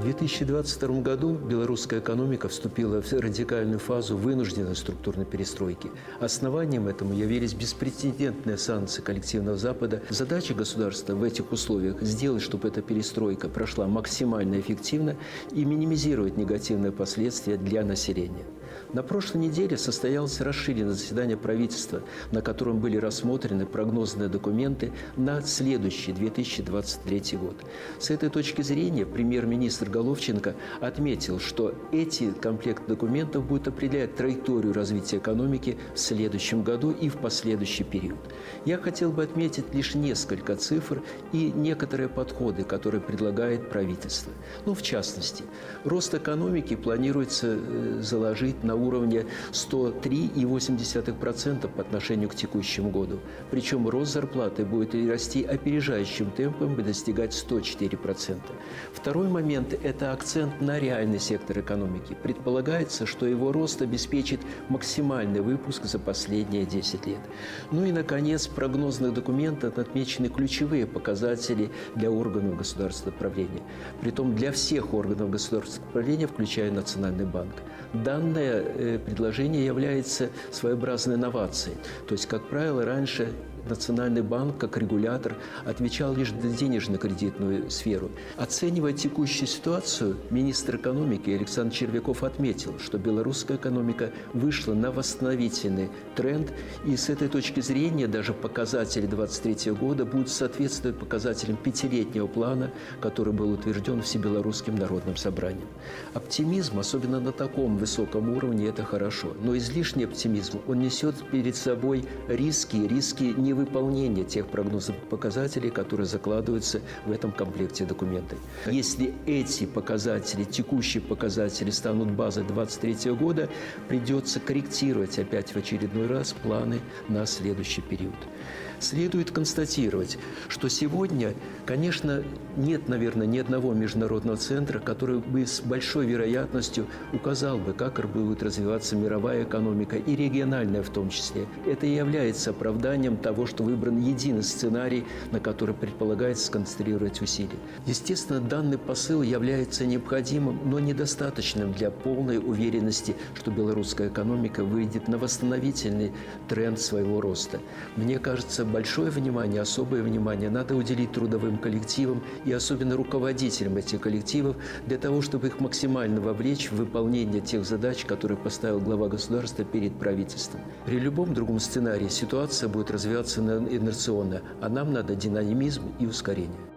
2022 году белорусская экономика вступила в радикальную фазу вынужденной структурной перестройки. Основанием этому явились беспрецедентные санкции коллективного Запада. Задача государства в этих условиях сделать, чтобы эта перестройка прошла максимально эффективно и минимизировать негативные последствия для населения. На прошлой неделе состоялось расширенное заседание правительства, на котором были рассмотрены прогнозные документы на следующий 2023 год. С этой точки зрения премьер-министр Головченко отметил, что эти комплекты документов будут определять траекторию развития экономики в следующем году и в последующий период. Я хотел бы отметить лишь несколько цифр и некоторые подходы, которые предлагает правительство. Ну, в частности, рост экономики планируется э, заложить на уровне 103,8% по отношению к текущему году. Причем рост зарплаты будет расти опережающим темпом и достигать 104%. Второй момент – это акцент на реальный сектор экономики. Предполагается, что его рост обеспечит максимальный выпуск за последние 10 лет. Ну и, наконец, в прогнозных документах отмечены ключевые показатели для органов государственного правления. Притом для всех органов государственного правления, включая Национальный банк. Данное э, предложение является своеобразной инновацией. То есть, как правило, раньше Национальный банк, как регулятор, отвечал лишь за денежно-кредитную сферу. Оценивая текущую ситуацию, министр экономики Александр Червяков отметил, что белорусская экономика вышла на восстановительный тренд, и с этой точки зрения даже показатели 2023 года будут соответствовать показателям пятилетнего плана, который был утвержден Всебелорусским народным собранием. Оптимизм, особенно на таком высоком уровне, это хорошо, но излишний оптимизм, он несет перед собой риски, риски не невыполнения тех прогнозов показателей, которые закладываются в этом комплекте документов. Если эти показатели, текущие показатели станут базой 2023 года, придется корректировать опять в очередной раз планы на следующий период. Следует констатировать, что сегодня, конечно, нет, наверное, ни одного международного центра, который бы с большой вероятностью указал бы, как будет развиваться мировая экономика и региональная в том числе. Это и является оправданием того, что выбран единый сценарий, на который предполагается сконцентрировать усилия. Естественно, данный посыл является необходимым, но недостаточным для полной уверенности, что белорусская экономика выйдет на восстановительный тренд своего роста. Мне кажется, большое внимание, особое внимание надо уделить трудовым коллективам и особенно руководителям этих коллективов для того, чтобы их максимально вовлечь в выполнение тех задач, которые поставил глава государства перед правительством. При любом другом сценарии ситуация будет развиваться инерционно, а нам надо динамизм и ускорение.